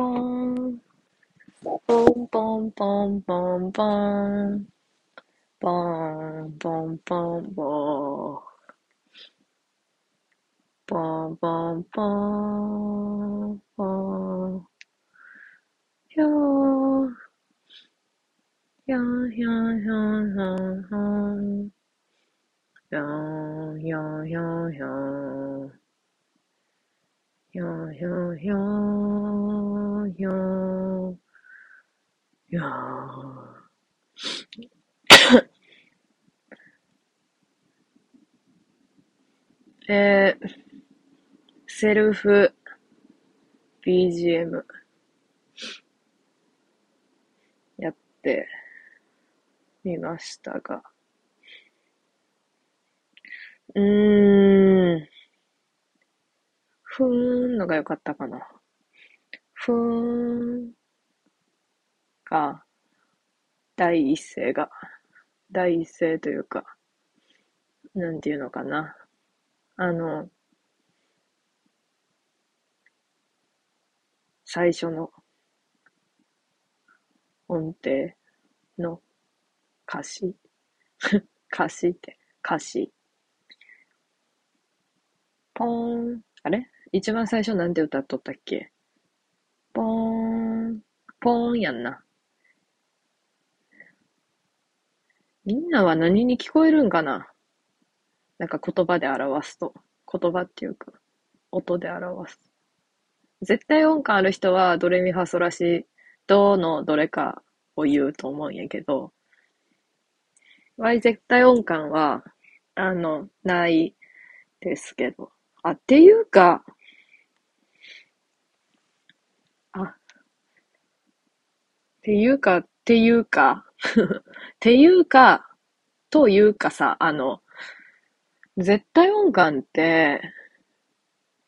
ポン。ポンポンポンポンポン。ポンポンポンポン。ポンポンポンポいやー、いやー。えー、セルフ BGM やってみましたが。うーん。ふーんのが良かったかな。ふーん。が、第一声が、第一声というか、なんていうのかな。あの、最初の音程の歌詞。歌詞って、歌詞。ポーン。あれ？一番最初なんて歌っとったっけ？ーン。ポーンやんな。みんなは何に聞こえるんかな？なんか言葉で表すと。言葉っていうか、音で表す。絶対音感ある人はドレミファソラシドのどれかを言うと思うんやけど、わい絶対音感は、あの、ないですけど。あ、っていうか、あ、っていうか、っていうか、っていうか、というかさ、あの、絶対音感って、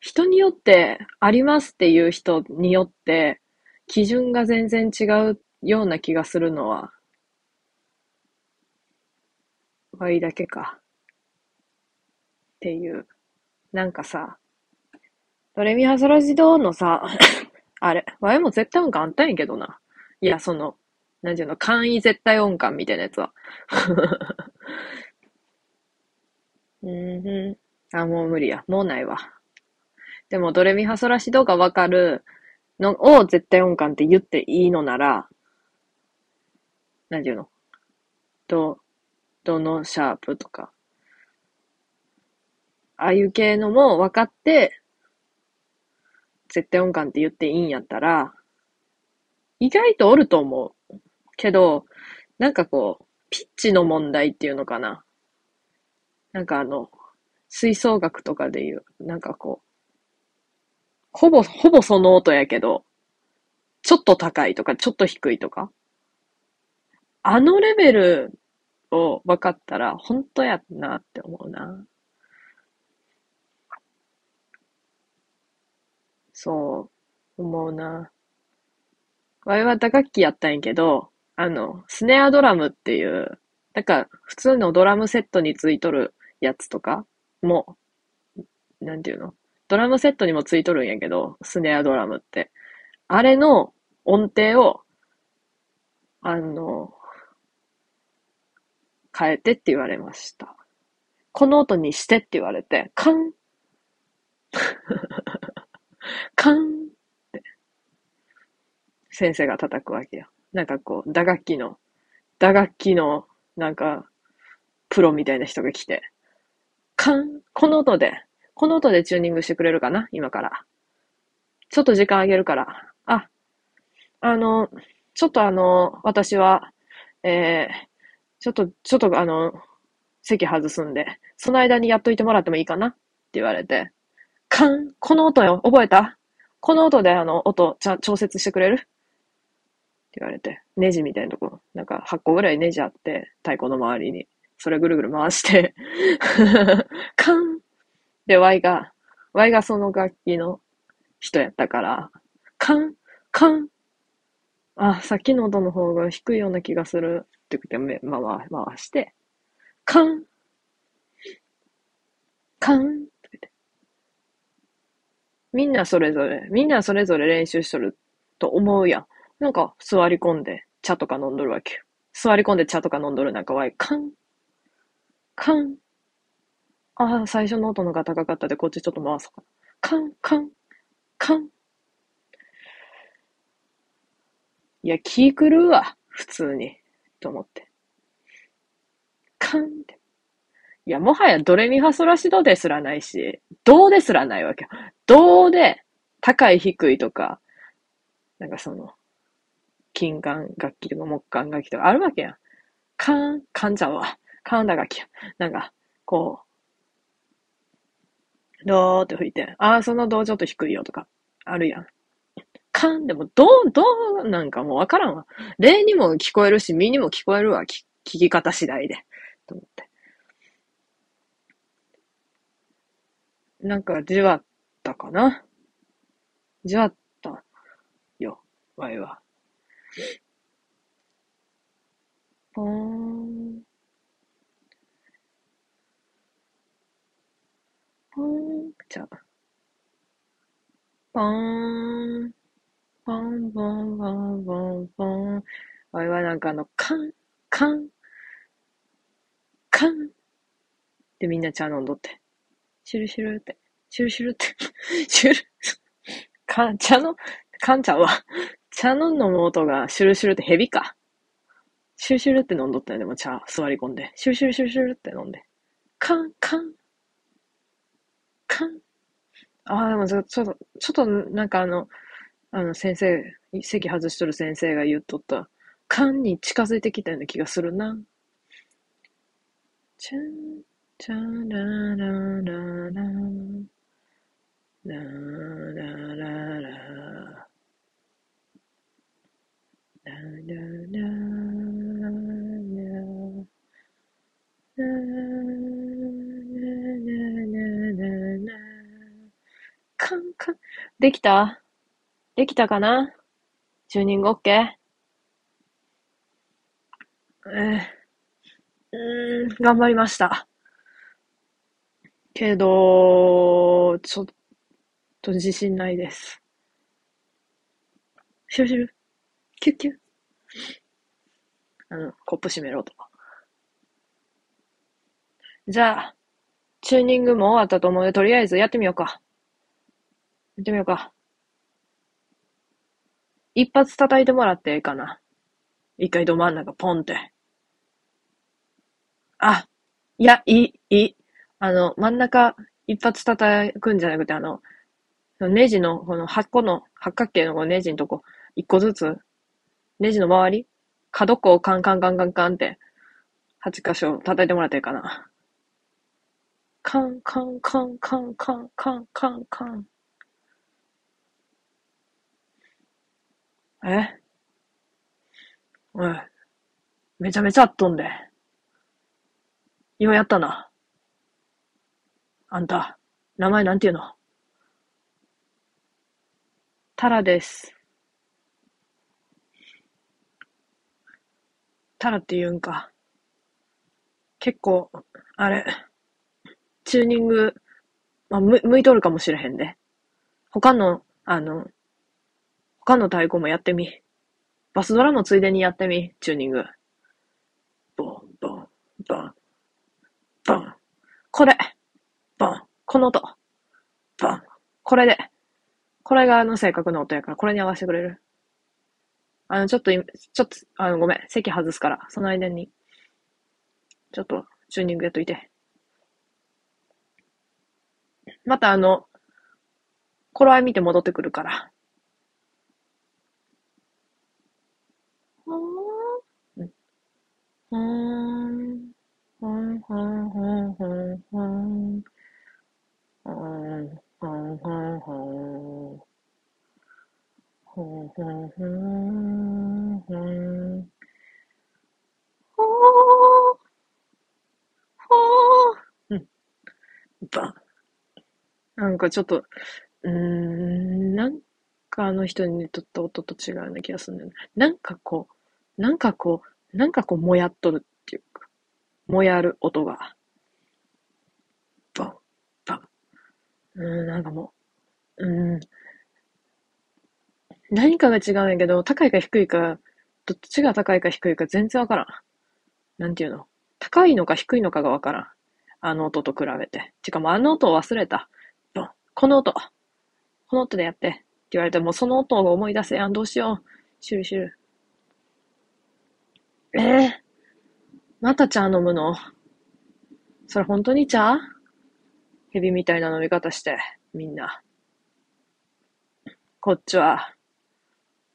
人によってありますっていう人によって、基準が全然違うような気がするのは、わいだけか。っていう。なんかさ、ドレミファソラシドのさ、あれ、わいも絶対音感あったんやけどな。いや、その、なんていうの、簡易絶対音感みたいなやつは。うんふん。あ、もう無理や。もうないわ。でも、ドレミファソラシドがわかるのを絶対音感って言っていいのなら、なんていうの？ド、ドのシャープとか。ああいう系のも分かって、絶対音感って言っていいんやったら、意外とおると思う。けど、なんかこう、ピッチの問題っていうのかな。なんかあの、吹奏楽とかで言う、なんかこう、ほぼ、ほぼその音やけど、ちょっと高いとか、ちょっと低いとか。あのレベルを分かったら、本当やなって思うな。そう、思うな。わいは打楽器やったんやけど、あの、スネアドラムっていう、なんか、普通のドラムセットについとるやつとかも、なんていうの？ドラムセットにもついとるんやけど、スネアドラムって。あれの音程を、あの、変えてって言われました。この音にしてって言われて、カンカン、先生が叩くわけよ。なんかこう、打楽器の、打楽器の、なんか、プロみたいな人が来て、カンこの音で、この音でチューニングしてくれるかな？今から。ちょっと時間あげるから。あ、あの、ちょっとあの、私は、えー、ちょっと、ちょっとあの、席外すんで、その間にやっといてもらってもいいかな？って言われて、カンこの音よ。覚えた？この音であの、音、ちゃ、調節してくれる？って言われて、ネジみたいなとこ、なんか8個ぐらいネジあって、太鼓の周りに。それぐるぐる回して、カン！で、ワイが、ワイがその楽器の人やったから、カン！カン！あ、さっきの音の方が低いような気がする。って言って、目回回して、カン！カン！って言って。みんなそれぞれ、みんなそれぞれ練習しとると思うやん。なんか座り込んで茶とか飲んどるわけよ。座り込んで茶とか飲んどる中は、カン、カン。ああ、最初の音のが高かったで、こっちちょっと回そうか。カン、カン、カン。いや、気狂うわ。普通に。と思って。カンって。いや、もはやドレミファソラシドですらないし、ドですらないわけよ。ドで、高い低いとか、なんかその、金管楽器とか木管楽器とかあるわけやん。カーン、カンちゃうわ。カーンだ楽器や。なんか、こう、ドーって吹いて、ああ、そのドーちょっと低いよとか、あるやん。カンでも、ドー、ドーなんかもうわからんわ。例にも聞こえるし、ミにも聞こえるわ。聞き方次第で。と思って。なんか、じわったかな？じわったよ、わいは。ぽーん。ぽーん。じゃあ。ぽーん。ぽんぽんぽんぽんぽん。わいはなんかあの、カン、カン、カンでみんな茶飲んどって。シュルシュルって、シュルシュルって、シュル、か、茶の、かんちゃうわ。茶の飲む音がシュルシュルって蛇か。シュルシュルって飲んどったよ、でも茶座り込んで。シュルシュルシュルシュルって飲んで。カン、カン、カン。ああ、でもちょっと、ちょっと、なんかあの、あの先生、席外しとる先生が言っとった、カンに近づいてきたような気がするな。チャン、チャララララ、ララララ。ラララカンカン。できたできたかなチューニング OK? うーん、頑張りました。けど、ちょっと自信ないです。シュルシュル。キュッキュッ。あの、コップ閉めろとか。じゃあ、チューニングも終わったと思うので、とりあえずやってみようか。やってみようか。一発叩いてもらってええかな。一回ど真ん中ポンって。あ、いや、いい、いい。あの、真ん中一発叩くんじゃなくて、あの、ネジの、この箱の、八角形のネジのとこ、一個ずつネジの周り角っこをカンカンカンカンカンって、8箇所叩いてもらっていいかな。カンカンカンカンカンカンカンカン。え？おい。めちゃめちゃあっとんで。ようやったな。あんた、名前なんていうの？タラです。タラって言うんか。結構、あれ、チューニング、まあ、む、向いとるかもしれへんで。他の、あの、他の太鼓もやってみ。バスドラもついでにやってみ、チューニング。ボン、ボン、ボン、ボン。これ、ボン、この音。ボン、これで。これがあの正確な音やから、これに合わせてくれるあの、ちょっと、ちょっと、あの、ごめん。席外すから、その間に、ちょっと、チューニングやっといて。またあの、頃合い見て戻ってくるから。ほーん。ほーん。ほんほんほんほんほん。ほんほんほんほん。ほんほんほんほん。ほー。ほー。うん。ば。なんかちょっと、うーん、なんかあの人にとった音と違うような気がするんだよね。なんかこう、なんかこう、なんかこう、もやっとるっていうか、もやる音が。バン、バン。うん、なんかもう、うん、何かが違うんやけど、高いか低いか、どっちが高いか低いか全然わからん。なんていうの？高いのか低いのかがわからん。あの音と比べて。てかもうあの音を忘れた。この音。この音でやって。って言われてもその音を思い出せやん。どうしよう。シュルシュル。えー、また茶飲むの？それ本当に茶？蛇みたいな飲み方して、みんな。こっちは、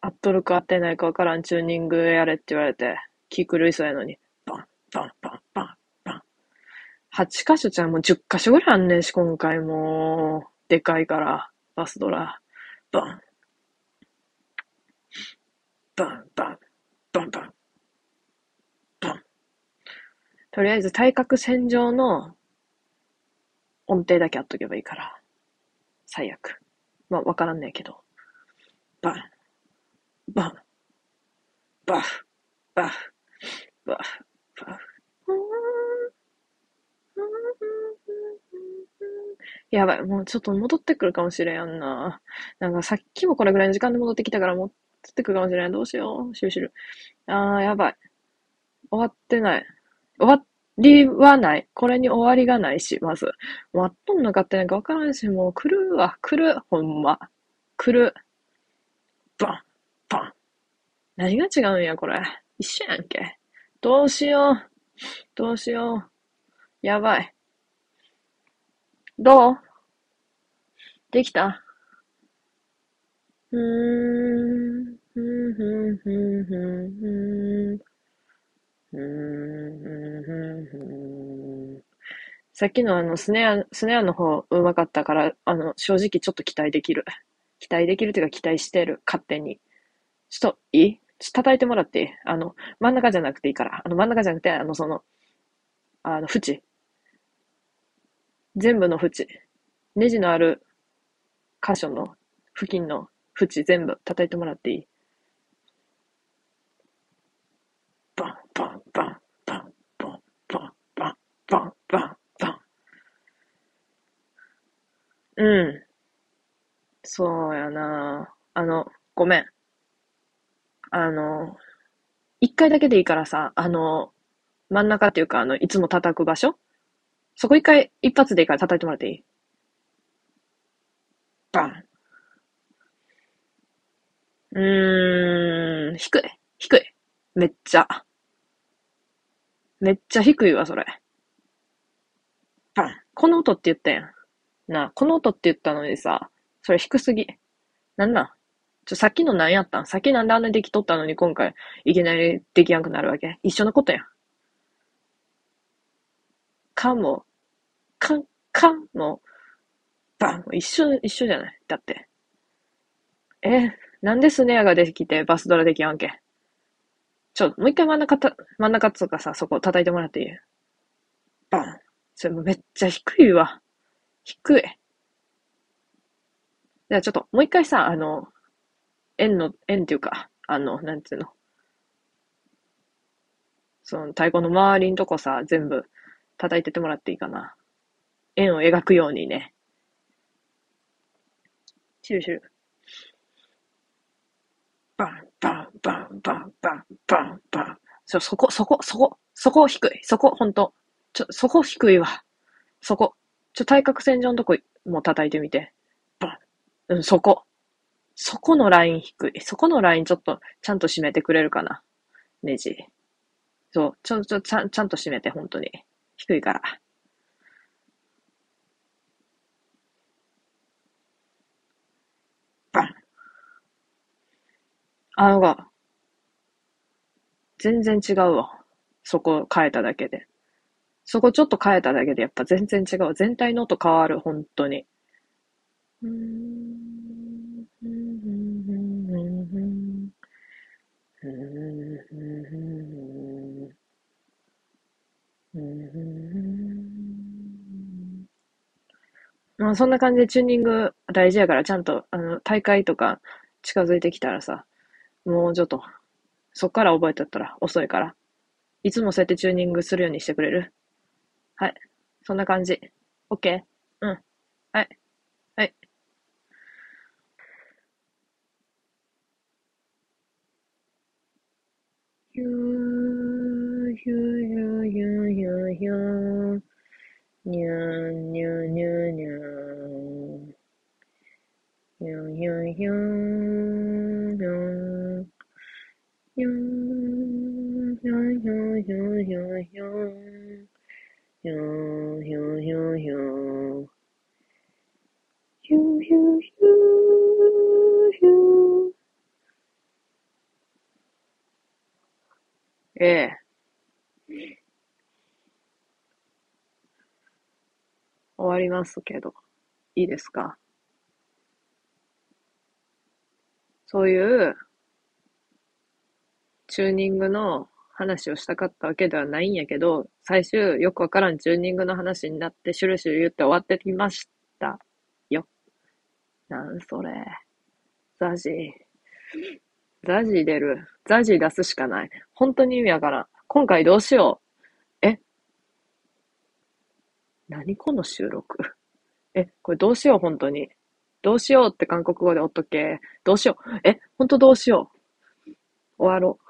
合っとるか合ってないかわからんチューニングやれって言われて、気狂いそうやのに、バン、バン、バン、バン、バン。8箇所ちゃんもう10箇所ぐらいあんねんし、今回もでかいから、バスドラ。バン。バン、バン、バン、バン。バン。とりあえず対角線上の音程だけあっとけばいいから。最悪。まあ、わからんねえけど。バン、バン、バフ、バフ、バフ、バフ。やばい、もうちょっと戻ってくるかもしれんな。なんかさっきもこれぐらいの時間で戻ってきたから戻ってくるかもしれん。どうしよう。シュシュル。あー、やばい。終わってない。終わりはない。これに終わりがないし、まず。終わっとんのかってなんかわからんし、もう来るわ、来る。ほんま。来る。バン、バン。何が違うんや、これ。一緒やんけ。どうしよう。どうしよう。やばい。どう？できた？うーん、ふんふんふんふんふん。ふんふんふんふん。さっきのあの、スネア、スネアの方うまかったから、あの、正直ちょっと期待できる。期待できるというか期待してる。勝手に。ちょっと、いいちょっと叩いてもらっていいあの、真ん中じゃなくていいから。あの、真ん中じゃなくて、あの、その、あの、縁。全部の縁。ネジのある箇所の付近の縁全部叩いてもらっていい？バンバンバンバンバンバンバンバンバンバン。うん。そうやなあの、ごめん。あの、一回だけでいいからさ、あの、真ん中っていうか、あの、いつも叩く場所そこ一回、一発でいいから叩いてもらっていい？バン。うーん、低い。低い。めっちゃ。めっちゃ低いわ、それ。バン。この音って言ったやん。なあ、この音って言ったのにさ、それ低すぎ。なんなん？ちょ、さっきの何やったん？さっきなんであんなできとったのに今回、いきなりできやんくなるわけ？一緒のことやん。かも、かん、かんも、バン一緒、一緒じゃない？だって。え、なんでスネアができてバスドラできやんけ？ちょ、もう一回真ん中た、真ん中つうかさ、そこ叩いてもらっていい？バンそれもめっちゃ低いわ。低い。じゃあちょっと、もう一回さ、あの、円の、円っていうか、あの、なんていうの？その、太鼓の周りんとこさ、全部叩いててもらっていいかな？円を描くようにね。シュルシュル。バン、バン、バン、バン、バン、バン、バン。そ、そこ、そこ、そこ、そこ低い。そこ、ほんと。ちょ、そこ低いわ。そこ。ちょ、対角線上のとこも叩いてみて。バン。うん、そこ。そこのライン低い。そこのラインちょっと、ちゃんと締めてくれるかな。ネジ。そう、ちょ、ちょ、ちゃん、ちゃんと締めて、ほんとに。低いから。あのが、全然違うわ。そこ変えただけで。そこちょっと変えただけでやっぱ全然違う。全体の音変わる、本当に。まあそんな感じでチューニング大事やからちゃんとあの大会とか近づいてきたらさ、もうちょっと。そっから覚えちゃったら遅いから。いつもそうやってチューニングするようにしてくれる？はい。そんな感じ。OK? うん。はい。はい。ゆーゆーゆーゆーゆーゆーにゃーにゃーにゃーにゃーにゃーにゃーにゃーひょんひょんひょんひょんひょんひょん。ひょんひょんひょんひょん。ひゅひゅひゅひゅ。ええ。終わりますけど。いいですか？そういう、チューニングの話をしたかったわけではないんやけど、最終よくわからんチューニングの話になってシュルシュル言って終わってきましたよ。なんそれ。ザジー。ザジー出る。ザジー出すしかない。本当に意味わからん。今回どうしよう。え？何この収録？え、これどうしよう、本当に。どうしようって韓国語でおっとけ。どうしよう。え、本当どうしよう。終わろう。